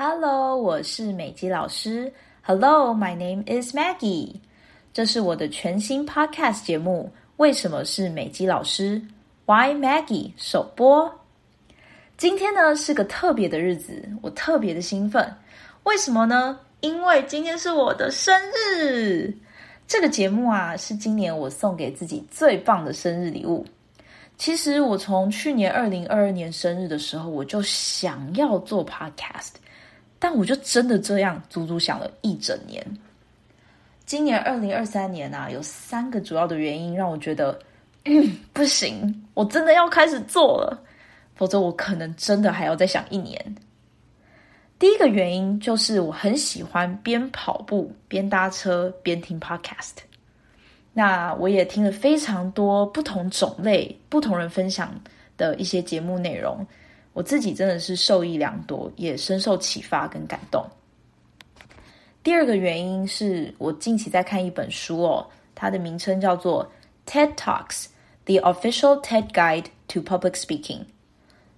Hello，我是美姬老师。Hello，my name is Maggie。这是我的全新 Podcast 节目。为什么是美姬老师？Why Maggie？首播。今天呢是个特别的日子，我特别的兴奋。为什么呢？因为今天是我的生日。这个节目啊，是今年我送给自己最棒的生日礼物。其实我从去年二零二二年生日的时候，我就想要做 Podcast。但我就真的这样足足想了一整年。今年二零二三年啊，有三个主要的原因让我觉得，不行，我真的要开始做了，否则我可能真的还要再想一年。第一个原因就是我很喜欢边跑步边搭车边听 Podcast。那我也听了非常多不同种类、不同人分享的一些节目内容。我自己真的是受益良多，也深受启发跟感动。第二个原因是我近期在看一本书哦，它的名称叫做《TED Talks: The Official TED Guide to Public Speaking》，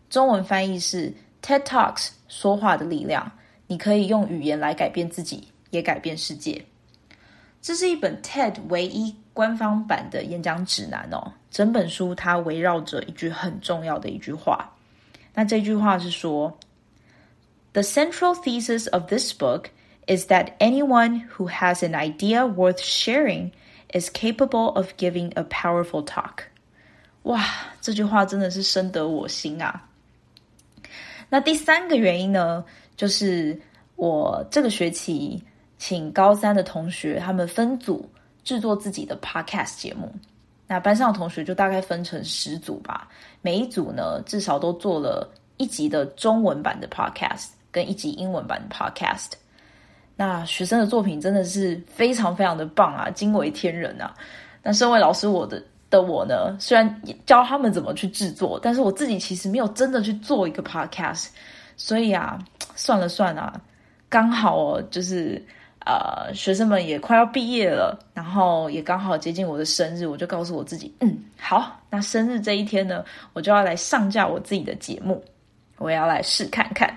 中文翻译是 “TED Talks 说话的力量”。你可以用语言来改变自己，也改变世界。这是一本 TED 唯一官方版的演讲指南哦。整本书它围绕着一句很重要的一句话。那这句话是说：“The central thesis of this book is that anyone who has an idea worth sharing is capable of giving a powerful talk。”哇，这句话真的是深得我心啊！那第三个原因呢，就是我这个学期请高三的同学他们分组制作自己的 podcast 节目。 那班上的同学就大概分成十组吧，每一组呢至少都做了一集的中文版的 podcast，跟一集英文版的 podcast。那学生的作品真的是非常非常的棒啊，惊为天人啊！那身为老师我的的我呢，虽然教他们怎么去制作，但是我自己其实没有真的去做一个 podcast，所以啊，算了算了，刚好哦，就是。呃，学生们也快要毕业了，然后也刚好接近我的生日，我就告诉我自己，嗯，好，那生日这一天呢，我就要来上架我自己的节目，我要来试看看。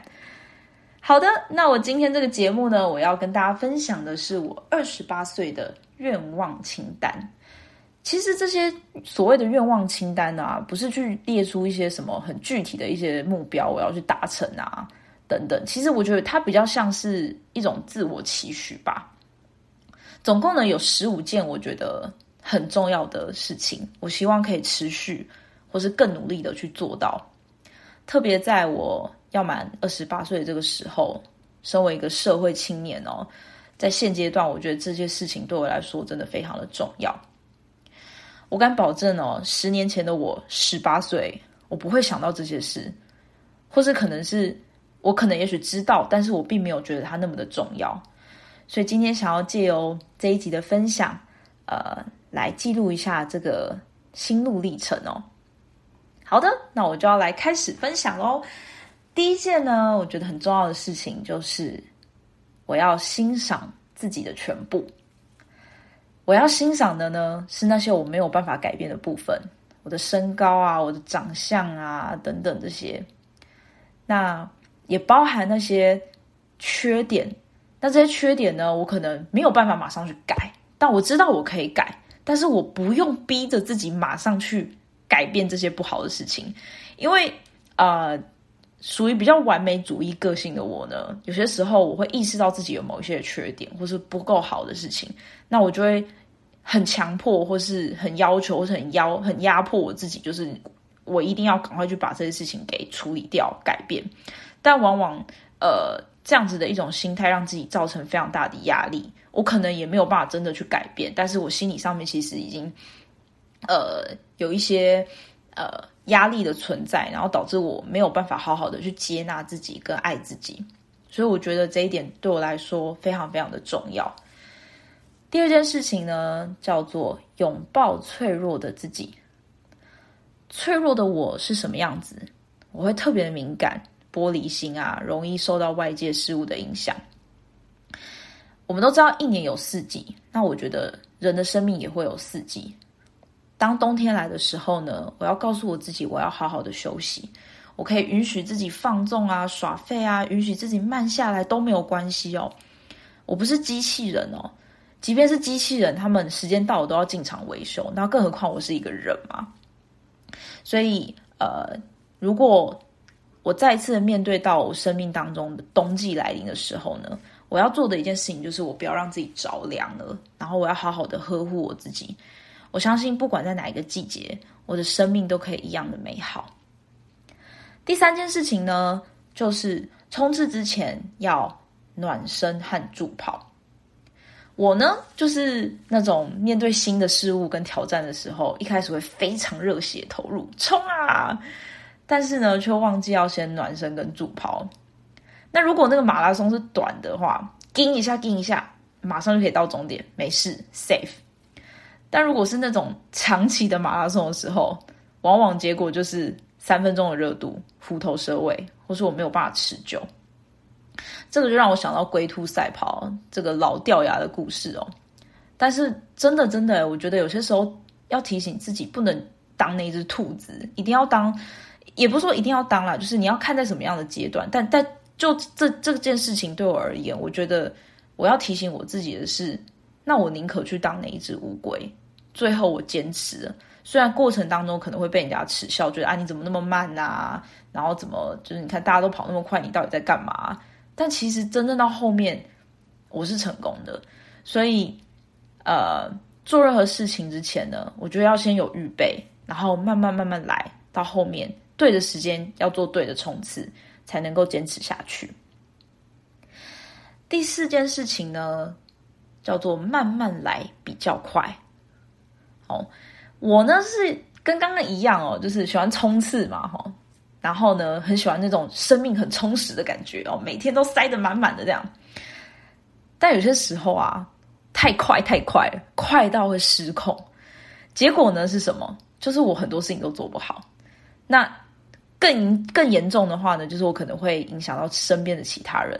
好的，那我今天这个节目呢，我要跟大家分享的是我二十八岁的愿望清单。其实这些所谓的愿望清单啊，不是去列出一些什么很具体的一些目标，我要去达成啊。等等，其实我觉得它比较像是一种自我期许吧。总共呢有十五件我觉得很重要的事情，我希望可以持续或是更努力的去做到。特别在我要满二十八岁的这个时候，身为一个社会青年哦，在现阶段，我觉得这些事情对我来说真的非常的重要。我敢保证哦，十年前的我十八岁，我不会想到这些事，或是可能是。我可能也许知道，但是我并没有觉得它那么的重要，所以今天想要借由这一集的分享，呃，来记录一下这个心路历程哦。好的，那我就要来开始分享喽。第一件呢，我觉得很重要的事情就是我要欣赏自己的全部。我要欣赏的呢，是那些我没有办法改变的部分，我的身高啊，我的长相啊，等等这些。那也包含那些缺点，那这些缺点呢，我可能没有办法马上去改，但我知道我可以改，但是我不用逼着自己马上去改变这些不好的事情，因为呃，属于比较完美主义个性的我呢，有些时候我会意识到自己有某一些缺点或是不够好的事情，那我就会很强迫或是很要求或是很压很压迫我自己，就是我一定要赶快去把这些事情给处理掉、改变。但往往，呃，这样子的一种心态，让自己造成非常大的压力。我可能也没有办法真的去改变，但是我心理上面其实已经，呃，有一些呃压力的存在，然后导致我没有办法好好的去接纳自己跟爱自己。所以我觉得这一点对我来说非常非常的重要。第二件事情呢，叫做拥抱脆弱的自己。脆弱的我是什么样子？我会特别的敏感。玻璃心啊，容易受到外界事物的影响。我们都知道一年有四季，那我觉得人的生命也会有四季。当冬天来的时候呢，我要告诉我自己，我要好好的休息。我可以允许自己放纵啊、耍废啊，允许自己慢下来都没有关系哦。我不是机器人哦，即便是机器人，他们时间到了都要进场维修，那更何况我是一个人嘛。所以，呃，如果我再次面对到我生命当中的冬季来临的时候呢，我要做的一件事情就是我不要让自己着凉了，然后我要好好的呵护我自己。我相信，不管在哪一个季节，我的生命都可以一样的美好。第三件事情呢，就是冲刺之前要暖身和助跑。我呢，就是那种面对新的事物跟挑战的时候，一开始会非常热血投入，冲啊！但是呢，却忘记要先暖身跟助跑。那如果那个马拉松是短的话，叮一下，叮一下，马上就可以到终点，没事，safe。但如果是那种长期的马拉松的时候，往往结果就是三分钟的热度，虎头蛇尾，或是我没有办法持久。这个就让我想到龟兔赛跑这个老掉牙的故事哦。但是真的真的，我觉得有些时候要提醒自己，不能当那只兔子，一定要当，也不是说一定要当啦，就是你要看在什么样的阶段。但但就这这件事情对我而言，我觉得我要提醒我自己的是，那我宁可去当那一只乌龟。最后我坚持，虽然过程当中可能会被人家耻笑，觉得啊你怎么那么慢啊，然后怎么就是你看大家都跑那么快，你到底在干嘛？但其实真正到后面，我是成功的。所以，呃，做任何事情之前呢，我觉得要先有预备，然后慢慢慢慢来，到后面对的时间要做对的冲刺，才能够坚持下去。第四件事情呢，叫做慢慢来比较快。哦，我呢是跟刚刚一样哦，就是喜欢冲刺嘛，哈。然后呢，很喜欢那种生命很充实的感觉哦，每天都塞得满满的这样。但有些时候啊，太快太快，快到会失控。结果呢是什么？就是我很多事情都做不好。那更更严重的话呢，就是我可能会影响到身边的其他人。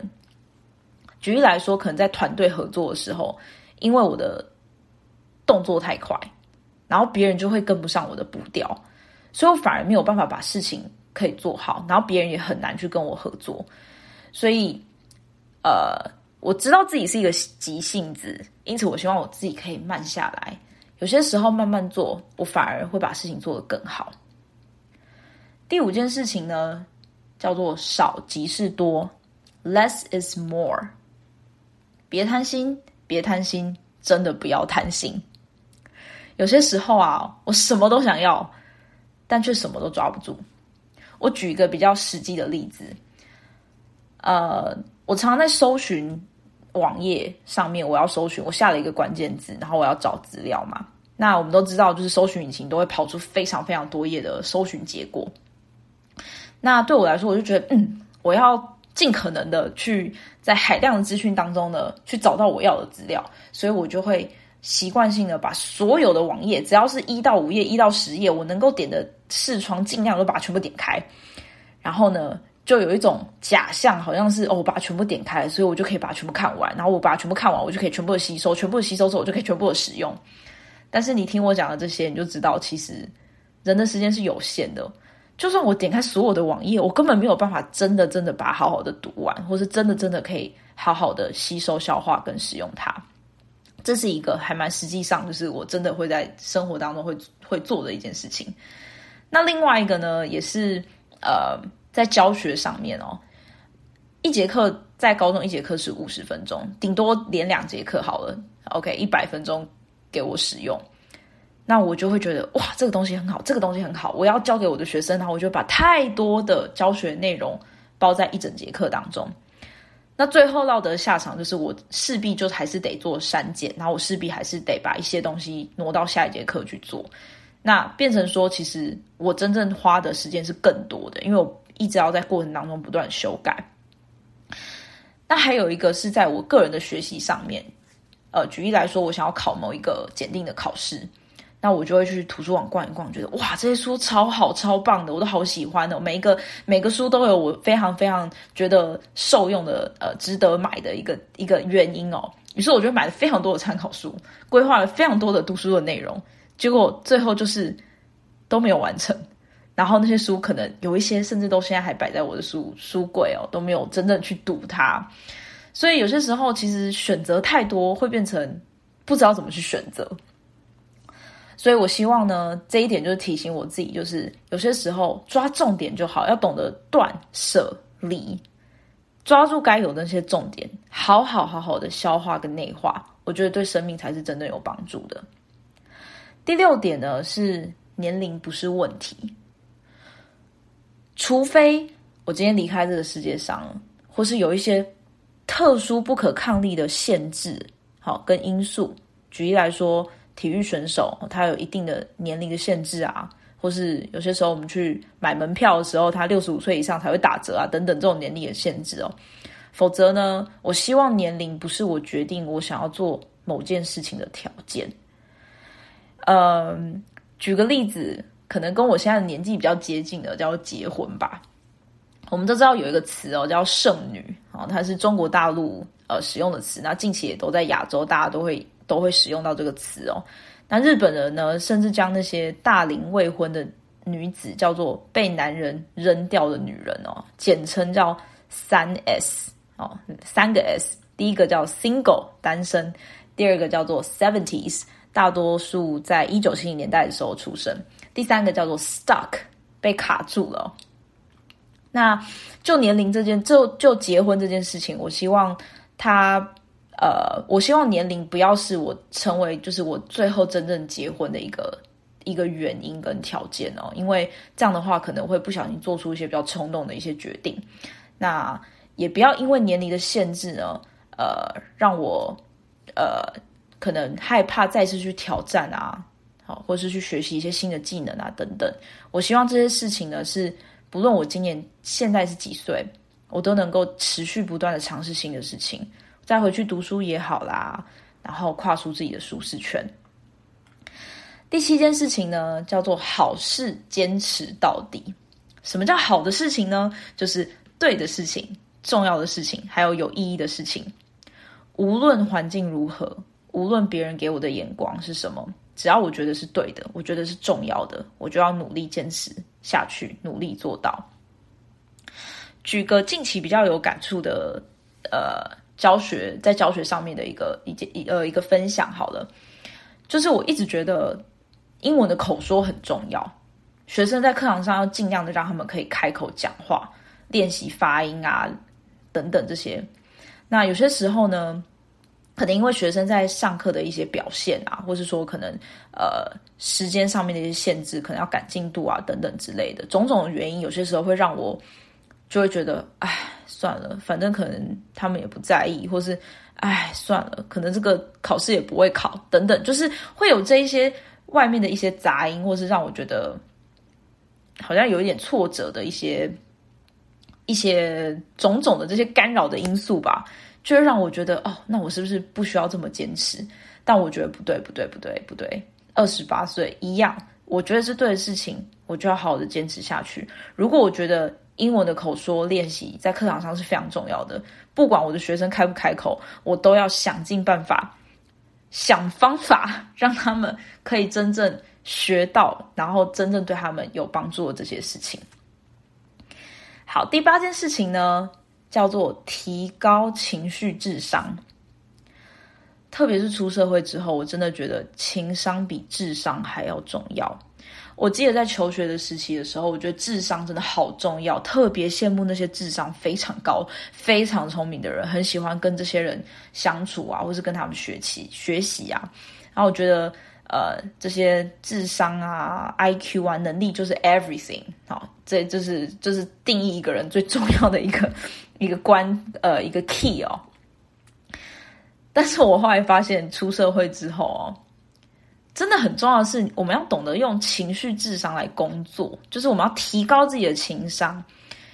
举例来说，可能在团队合作的时候，因为我的动作太快，然后别人就会跟不上我的步调，所以我反而没有办法把事情。可以做好，然后别人也很难去跟我合作，所以，呃，我知道自己是一个急性子，因此我希望我自己可以慢下来。有些时候慢慢做，我反而会把事情做得更好。第五件事情呢，叫做少即是多，less is more。别贪心，别贪心，真的不要贪心。有些时候啊，我什么都想要，但却什么都抓不住。我举一个比较实际的例子，呃，我常常在搜寻网页上面，我要搜寻，我下了一个关键字，然后我要找资料嘛。那我们都知道，就是搜寻引擎都会跑出非常非常多页的搜寻结果。那对我来说，我就觉得，嗯，我要尽可能的去在海量的资讯当中呢，去找到我要的资料，所以我就会。习惯性的把所有的网页，只要是一到五页、一到十页，我能够点的视窗，尽量都把它全部点开。然后呢，就有一种假象，好像是哦，我把它全部点开，所以我就可以把它全部看完。然后我把它全部看完，我就可以全部的吸收，全部的吸收之后，我就可以全部的使用。但是你听我讲的这些，你就知道，其实人的时间是有限的。就算我点开所有的网页，我根本没有办法真的真的把它好好的读完，或是真的真的可以好好的吸收、消化跟使用它。这是一个还蛮实际上，就是我真的会在生活当中会会做的一件事情。那另外一个呢，也是呃，在教学上面哦，一节课在高中一节课是五十分钟，顶多连两节课好了，OK，一百分钟给我使用，那我就会觉得哇，这个东西很好，这个东西很好，我要教给我的学生，然后我就把太多的教学内容包在一整节课当中。那最后落得下场就是我势必就还是得做删减，然后我势必还是得把一些东西挪到下一节课去做。那变成说，其实我真正花的时间是更多的，因为我一直要在过程当中不断修改。那还有一个是在我个人的学习上面，呃，举例来说，我想要考某一个检定的考试。那我就会去图书馆逛一逛，觉得哇，这些书超好、超棒的，我都好喜欢的。每一个每个书都有我非常非常觉得受用的，呃，值得买的一个一个原因哦。于是我就买了非常多的参考书，规划了非常多的读书的内容，结果最后就是都没有完成，然后那些书可能有一些甚至都现在还摆在我的书书柜哦，都没有真正去读它。所以有些时候其实选择太多会变成不知道怎么去选择。所以我希望呢，这一点就是提醒我自己，就是有些时候抓重点就好，要懂得断舍离，抓住该有的那些重点，好好好好的消化跟内化，我觉得对生命才是真正有帮助的。第六点呢，是年龄不是问题，除非我今天离开这个世界上，或是有一些特殊不可抗力的限制，好，跟因素，举例来说。体育选手他有一定的年龄的限制啊，或是有些时候我们去买门票的时候，他六十五岁以上才会打折啊，等等这种年龄的限制哦。否则呢，我希望年龄不是我决定我想要做某件事情的条件。嗯，举个例子，可能跟我现在的年纪比较接近的，叫结婚吧。我们都知道有一个词哦，叫剩女哦，它是中国大陆呃使用的词，那近期也都在亚洲，大家都会。都会使用到这个词哦。那日本人呢，甚至将那些大龄未婚的女子叫做被男人扔掉的女人哦，简称叫三 S 哦，三个 S。第一个叫 single 单身，第二个叫做 seventies，大多数在一九七零年代的时候出生。第三个叫做 stuck，被卡住了。那就年龄这件，就就结婚这件事情，我希望他。呃，我希望年龄不要是我成为就是我最后真正结婚的一个一个原因跟条件哦，因为这样的话可能会不小心做出一些比较冲动的一些决定。那也不要因为年龄的限制呢，呃，让我呃可能害怕再次去挑战啊，好，或是去学习一些新的技能啊等等。我希望这些事情呢，是不论我今年现在是几岁，我都能够持续不断的尝试新的事情。再回去读书也好啦，然后跨出自己的舒适圈。第七件事情呢，叫做好事坚持到底。什么叫好的事情呢？就是对的事情、重要的事情，还有有意义的事情。无论环境如何，无论别人给我的眼光是什么，只要我觉得是对的，我觉得是重要的，我就要努力坚持下去，努力做到。举个近期比较有感触的，呃。教学在教学上面的一个一件一呃一个分享好了，就是我一直觉得英文的口说很重要，学生在课堂上要尽量的让他们可以开口讲话，练习发音啊等等这些。那有些时候呢，可能因为学生在上课的一些表现啊，或是说可能呃时间上面的一些限制，可能要赶进度啊等等之类的种种原因，有些时候会让我。就会觉得，哎，算了，反正可能他们也不在意，或是，哎，算了，可能这个考试也不会考，等等，就是会有这一些外面的一些杂音，或是让我觉得好像有一点挫折的一些一些种种的这些干扰的因素吧，就让我觉得，哦，那我是不是不需要这么坚持？但我觉得不对，不对，不对，不对，二十八岁一样，我觉得是对的事情，我就要好好的坚持下去。如果我觉得，英文的口说练习在课堂上是非常重要的，不管我的学生开不开口，我都要想尽办法，想方法让他们可以真正学到，然后真正对他们有帮助的这些事情。好，第八件事情呢，叫做提高情绪智商，特别是出社会之后，我真的觉得情商比智商还要重要。我记得在求学的时期的时候，我觉得智商真的好重要，特别羡慕那些智商非常高、非常聪明的人，很喜欢跟这些人相处啊，或是跟他们学习学习啊。然后我觉得，呃，这些智商啊、IQ 啊、能力就是 everything 好，这就是就是定义一个人最重要的一个一个关呃一个 key 哦。但是我后来发现，出社会之后哦。真的很重要的是，我们要懂得用情绪智商来工作，就是我们要提高自己的情商。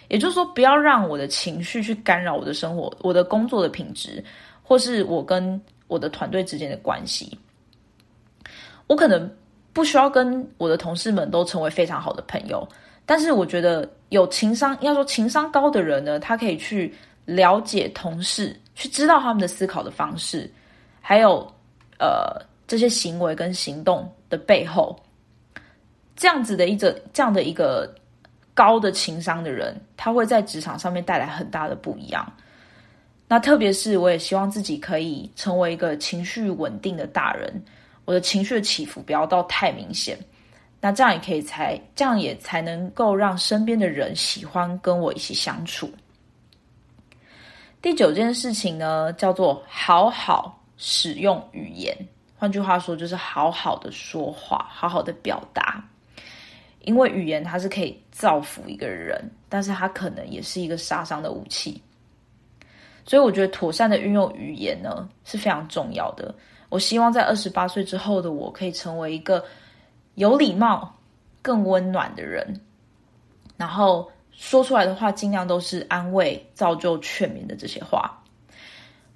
也就是说，不要让我的情绪去干扰我的生活、我的工作的品质，或是我跟我的团队之间的关系。我可能不需要跟我的同事们都成为非常好的朋友，但是我觉得有情商，要说情商高的人呢，他可以去了解同事，去知道他们的思考的方式，还有呃。这些行为跟行动的背后，这样子的一个这样的一个高的情商的人，他会在职场上面带来很大的不一样。那特别是我也希望自己可以成为一个情绪稳定的大人，我的情绪的起伏不要到太明显。那这样也可以才这样也才能够让身边的人喜欢跟我一起相处。第九件事情呢，叫做好好使用语言。换句话说，就是好好的说话，好好的表达。因为语言它是可以造福一个人，但是它可能也是一个杀伤的武器。所以我觉得妥善的运用语言呢，是非常重要的。我希望在二十八岁之后的我，可以成为一个有礼貌、更温暖的人，然后。说出来的话，尽量都是安慰、造就、劝勉的这些话。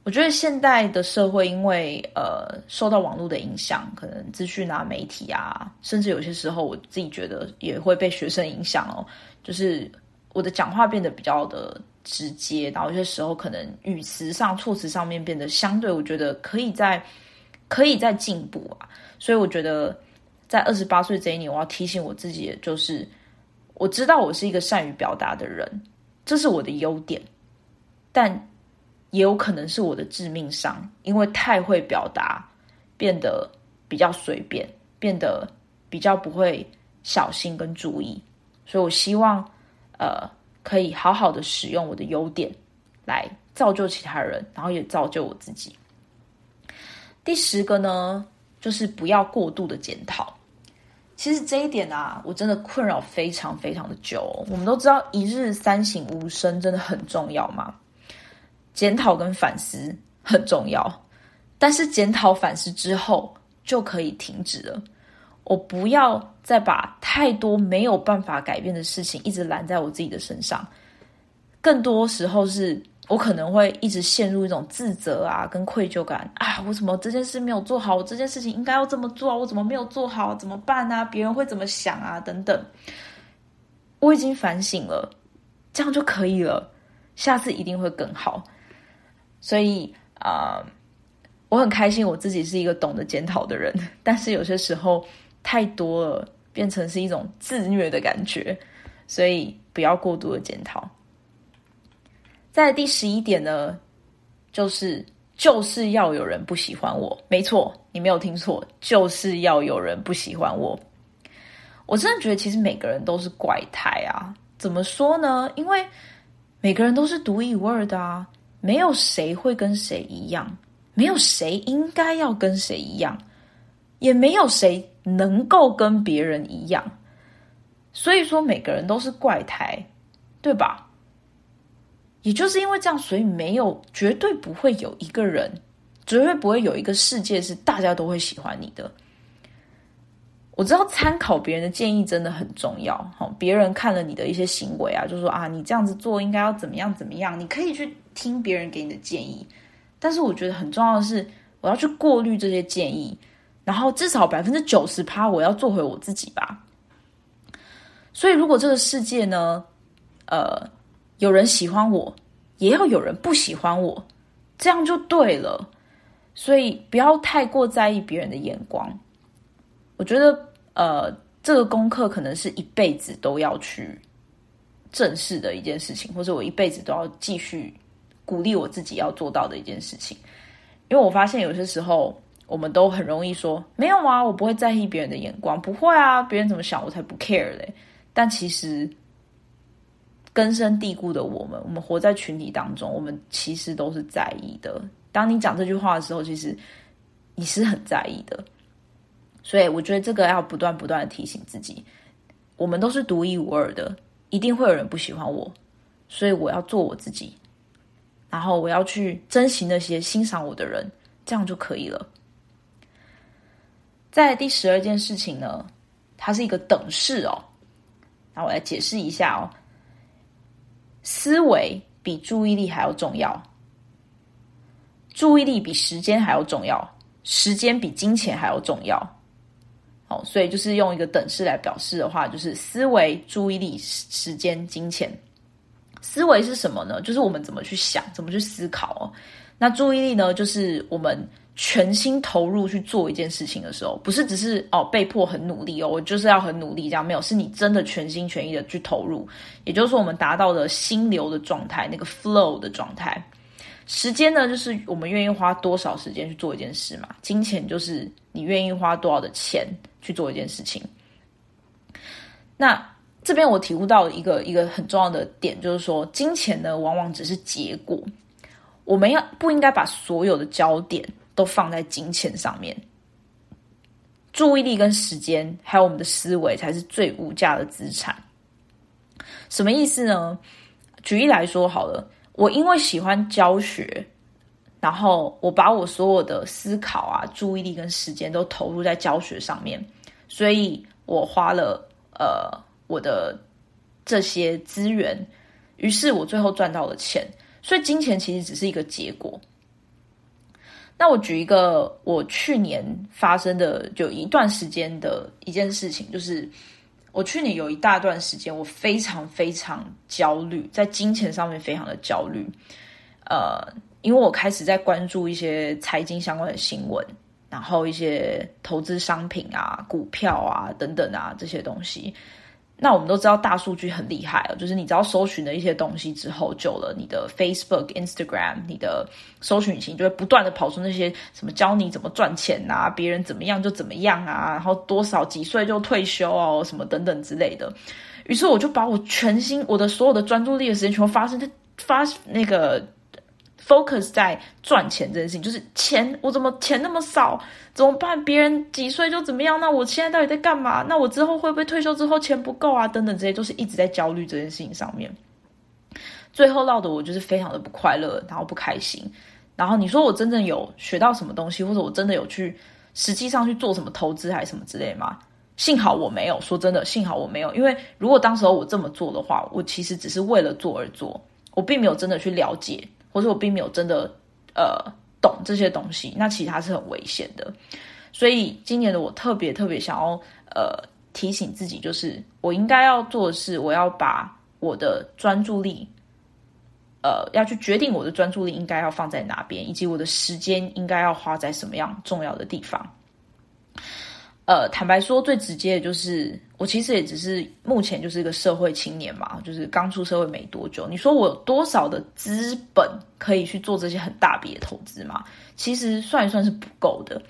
我觉得现代的社会，因为呃受到网络的影响，可能资讯啊、媒体啊，甚至有些时候我自己觉得也会被学生影响哦。就是我的讲话变得比较的直接，然后有些时候可能语词上、措辞上面变得相对，我觉得可以在可以在进步啊。所以我觉得在二十八岁这一年，我要提醒我自己的就是。我知道我是一个善于表达的人，这是我的优点，但也有可能是我的致命伤，因为太会表达，变得比较随便，变得比较不会小心跟注意。所以我希望，呃，可以好好的使用我的优点来造就其他人，然后也造就我自己。第十个呢，就是不要过度的检讨。其实这一点啊，我真的困扰非常非常的久。我们都知道一日三省吾身真的很重要嘛，检讨跟反思很重要，但是检讨反思之后就可以停止了。我不要再把太多没有办法改变的事情一直揽在我自己的身上，更多时候是。我可能会一直陷入一种自责啊，跟愧疚感啊，我怎么这件事没有做好？我这件事情应该要这么做，我怎么没有做好？怎么办啊？别人会怎么想啊？等等。我已经反省了，这样就可以了，下次一定会更好。所以啊，我很开心我自己是一个懂得检讨的人，但是有些时候太多了，变成是一种自虐的感觉，所以不要过度的检讨。在第十一点呢，就是就是要有人不喜欢我。没错，你没有听错，就是要有人不喜欢我。我真的觉得，其实每个人都是怪胎啊。怎么说呢？因为每个人都是独一无二的啊，没有谁会跟谁一样，没有谁应该要跟谁一样，也没有谁能够跟别人一样。所以说，每个人都是怪胎，对吧？也就是因为这样，所以没有绝对不会有一个人，绝对不会有一个世界是大家都会喜欢你的。我知道参考别人的建议真的很重要，好，别人看了你的一些行为啊，就说啊，你这样子做应该要怎么样怎么样，你可以去听别人给你的建议。但是我觉得很重要的是，我要去过滤这些建议，然后至少百分之九十趴我要做回我自己吧。所以如果这个世界呢，呃。有人喜欢我，也要有人不喜欢我，这样就对了。所以不要太过在意别人的眼光。我觉得，呃，这个功课可能是一辈子都要去正视的一件事情，或者我一辈子都要继续鼓励我自己要做到的一件事情。因为我发现有些时候，我们都很容易说：“没有啊，我不会在意别人的眼光，不会啊，别人怎么想我才不 care 嘞。”但其实。根深蒂固的我们，我们活在群体当中，我们其实都是在意的。当你讲这句话的时候，其实你是很在意的。所以我觉得这个要不断不断的提醒自己，我们都是独一无二的，一定会有人不喜欢我，所以我要做我自己，然后我要去珍惜那些欣赏我的人，这样就可以了。在第十二件事情呢，它是一个等式哦，那我来解释一下哦。思维比注意力还要重要，注意力比时间还要重要，时间比金钱还要重要。好，所以就是用一个等式来表示的话，就是思维、注意力、时间、金钱。思维是什么呢？就是我们怎么去想，怎么去思考哦。那注意力呢？就是我们全心投入去做一件事情的时候，不是只是哦被迫很努力哦，我就是要很努力这样，没有，是你真的全心全意的去投入，也就是说我们达到了心流的状态，那个 flow 的状态。时间呢，就是我们愿意花多少时间去做一件事嘛。金钱就是你愿意花多少的钱去做一件事情。那这边我体悟到一个一个很重要的点，就是说金钱呢，往往只是结果。我们要不应该把所有的焦点都放在金钱上面？注意力跟时间，还有我们的思维，才是最无价的资产。什么意思呢？举例来说好了。我因为喜欢教学，然后我把我所有的思考啊、注意力跟时间都投入在教学上面，所以我花了呃我的这些资源，于是我最后赚到了钱。所以金钱其实只是一个结果。那我举一个我去年发生的就一段时间的一件事情，就是。我去年有一大段时间，我非常非常焦虑，在金钱上面非常的焦虑。呃，因为我开始在关注一些财经相关的新闻，然后一些投资商品啊、股票啊等等啊这些东西。那我们都知道大数据很厉害哦，就是你只要搜寻了一些东西之后，久了你的 Facebook、Instagram，你的搜寻引擎就会不断的跑出那些什么教你怎么赚钱啊，别人怎么样就怎么样啊，然后多少几岁就退休哦，什么等等之类的。于是我就把我全心、我的所有的专注力的时间全部发生在发那个。Focus 在赚钱这件事情，就是钱，我怎么钱那么少，怎么办？别人几岁就怎么样？那我现在到底在干嘛？那我之后会不会退休之后钱不够啊？等等，这些都是一直在焦虑这件事情上面。最后闹得我就是非常的不快乐，然后不开心。然后你说我真正有学到什么东西，或者我真的有去实际上去做什么投资还是什么之类吗？幸好我没有。说真的，幸好我没有，因为如果当时候我这么做的话，我其实只是为了做而做，我并没有真的去了解。或者我并没有真的呃懂这些东西，那其他是很危险的。所以今年的我特别特别想要呃提醒自己，就是我应该要做的是，我要把我的专注力呃要去决定我的专注力应该要放在哪边，以及我的时间应该要花在什么样重要的地方。呃，坦白说，最直接的就是我其实也只是目前就是一个社会青年嘛，就是刚出社会没多久。你说我有多少的资本可以去做这些很大笔的投资嘛？其实算一算是不够的。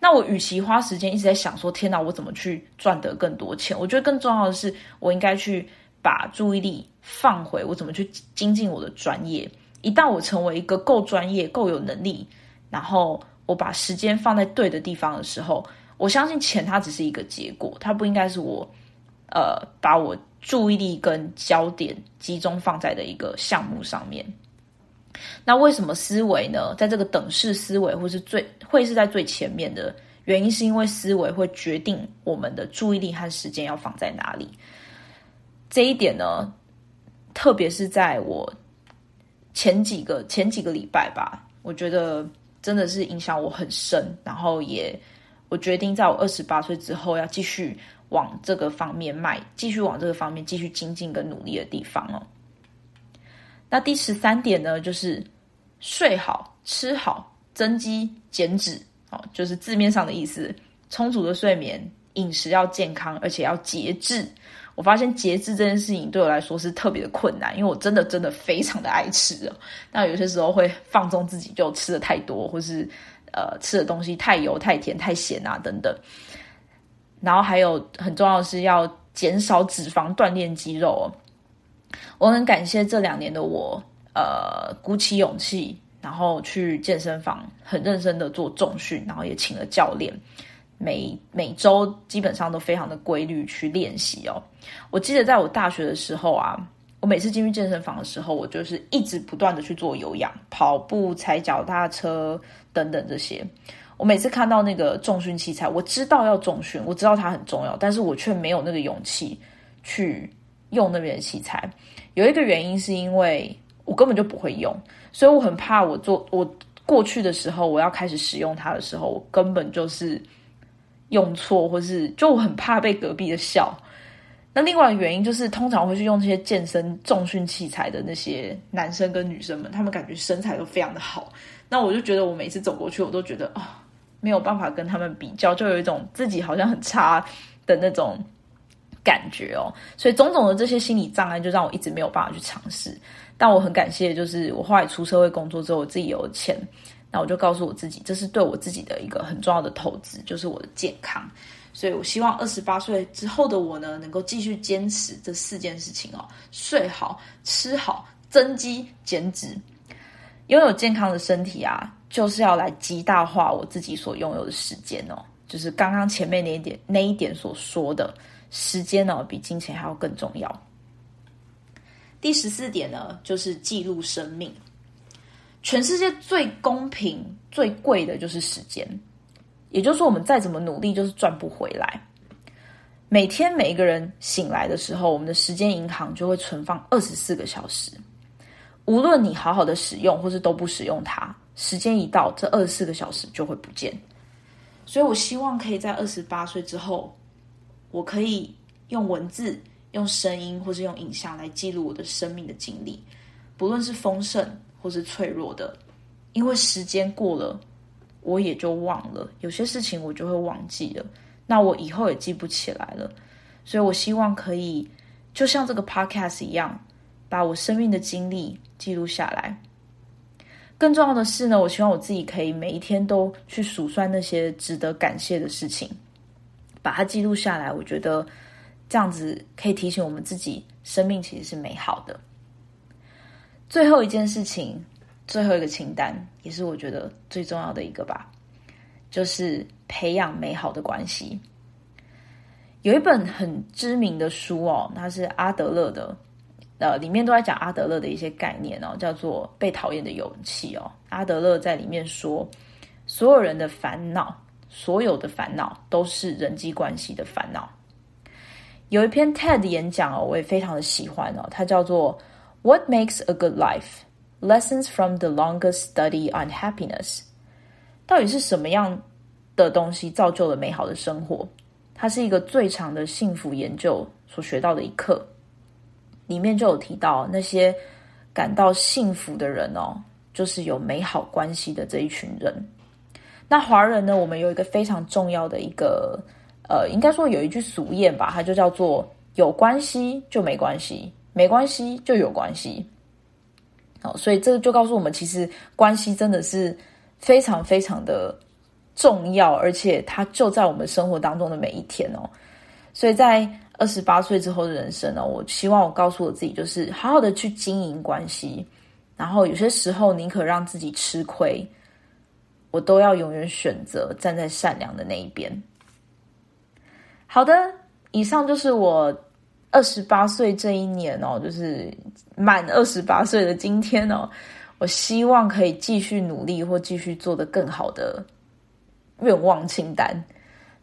那我与其花时间一直在想说，天哪，我怎么去赚得更多钱？我觉得更重要的是，我应该去把注意力放回我怎么去精进我的专业。一旦我成为一个够专业、够有能力，然后我把时间放在对的地方的时候。我相信钱它只是一个结果，它不应该是我，呃，把我注意力跟焦点集中放在的一个项目上面。那为什么思维呢？在这个等式思维会是最会是在最前面的原因，是因为思维会决定我们的注意力和时间要放在哪里。这一点呢，特别是在我前几个前几个礼拜吧，我觉得真的是影响我很深，然后也。我决定在我二十八岁之后要继续往这个方面迈，继续往这个方面继续精进跟努力的地方哦。那第十三点呢，就是睡好、吃好、增肌、减脂，哦，就是字面上的意思。充足的睡眠，饮食要健康，而且要节制。我发现节制这件事情对我来说是特别的困难，因为我真的真的非常的爱吃哦。那有些时候会放纵自己，就吃的太多，或是。呃，吃的东西太油、太甜、太咸啊，等等。然后还有很重要的是要减少脂肪，锻炼肌肉哦。我很感谢这两年的我，呃，鼓起勇气，然后去健身房，很认真的做重训，然后也请了教练，每每周基本上都非常的规律去练习哦。我记得在我大学的时候啊。我每次进去健身房的时候，我就是一直不断的去做有氧、跑步、踩脚踏车等等这些。我每次看到那个重训器材，我知道要重训，我知道它很重要，但是我却没有那个勇气去用那边的器材。有一个原因是因为我根本就不会用，所以我很怕我做我过去的时候，我要开始使用它的时候，我根本就是用错，或是就我很怕被隔壁的笑。那另外一个原因就是，通常会去用这些健身重训器材的那些男生跟女生们，他们感觉身材都非常的好。那我就觉得，我每次走过去，我都觉得啊、哦，没有办法跟他们比较，就有一种自己好像很差的那种感觉哦。所以种种的这些心理障碍，就让我一直没有办法去尝试。但我很感谢，就是我后来出社会工作之后，我自己有钱，那我就告诉我自己，这是对我自己的一个很重要的投资，就是我的健康。所以我希望二十八岁之后的我呢，能够继续坚持这四件事情哦：睡好、吃好、增肌、减脂。拥有健康的身体啊，就是要来极大化我自己所拥有的时间哦。就是刚刚前面那一点那一点所说的，时间呢比金钱还要更重要。第十四点呢，就是记录生命。全世界最公平、最贵的就是时间。也就是说，我们再怎么努力，就是赚不回来。每天每一个人醒来的时候，我们的时间银行就会存放二十四个小时。无论你好好的使用，或是都不使用它，时间一到，这二十四个小时就会不见。所以我希望可以在二十八岁之后，我可以用文字、用声音，或是用影像来记录我的生命的经历，不论是丰盛或是脆弱的，因为时间过了。我也就忘了，有些事情我就会忘记了，那我以后也记不起来了。所以我希望可以就像这个 podcast 一样，把我生命的经历记录下来。更重要的是呢，我希望我自己可以每一天都去数算那些值得感谢的事情，把它记录下来。我觉得这样子可以提醒我们自己，生命其实是美好的。最后一件事情。最后一个清单也是我觉得最重要的一个吧，就是培养美好的关系。有一本很知名的书哦，它是阿德勒的，呃，里面都在讲阿德勒的一些概念哦，叫做《被讨厌的勇气》哦。阿德勒在里面说，所有人的烦恼，所有的烦恼都是人际关系的烦恼。有一篇 TED 演讲哦，我也非常的喜欢哦，它叫做 What Makes a Good Life lessons from the longest study on happiness，到底是什么样的东西造就了美好的生活？它是一个最长的幸福研究所学到的一课。里面就有提到那些感到幸福的人哦，就是有美好关系的这一群人。那华人呢，我们有一个非常重要的一个，呃，应该说有一句俗谚吧，它就叫做“有关系就没关系，没关系就有关系”。哦，所以这个就告诉我们，其实关系真的是非常非常的重要，而且它就在我们生活当中的每一天哦。所以在二十八岁之后的人生呢，我希望我告诉我自己，就是好好的去经营关系，然后有些时候宁可让自己吃亏，我都要永远选择站在善良的那一边。好的，以上就是我。二十八岁这一年哦，就是满二十八岁的今天哦，我希望可以继续努力或继续做得更好的愿望清单。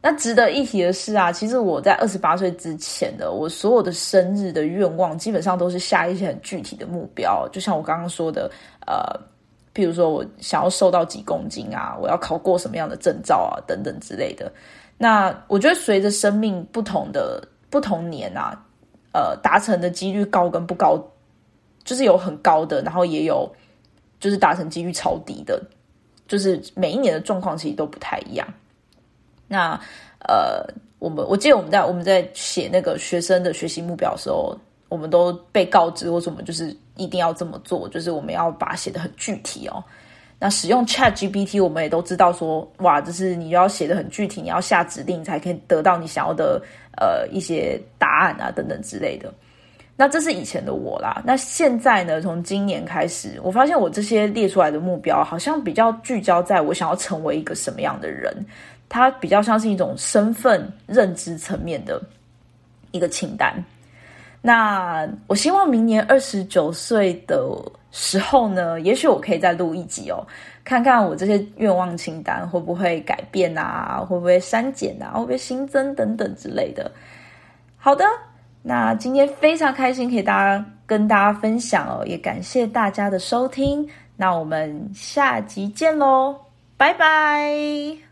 那值得一提的是啊，其实我在二十八岁之前的我所有的生日的愿望，基本上都是下一些很具体的目标，就像我刚刚说的，呃，譬如说我想要瘦到几公斤啊，我要考过什么样的证照啊，等等之类的。那我觉得随着生命不同的不同年啊。呃，达成的几率高跟不高，就是有很高的，然后也有就是达成几率超低的，就是每一年的状况其实都不太一样。那呃，我们我记得我们在我们在写那个学生的学习目标的时候，我们都被告知或什么，就是一定要这么做，就是我们要把写得很具体哦。那使用 ChatGPT，我们也都知道说，哇，就是你要写的很具体，你要下指令才可以得到你想要的。呃，一些答案啊，等等之类的。那这是以前的我啦。那现在呢？从今年开始，我发现我这些列出来的目标，好像比较聚焦在我想要成为一个什么样的人。它比较像是一种身份认知层面的一个清单。那我希望明年二十九岁的时候呢，也许我可以再录一集哦，看看我这些愿望清单会不会改变啊，会不会删减啊，会不会新增等等之类的。好的，那今天非常开心可以大家跟大家分享哦，也感谢大家的收听，那我们下集见喽，拜拜。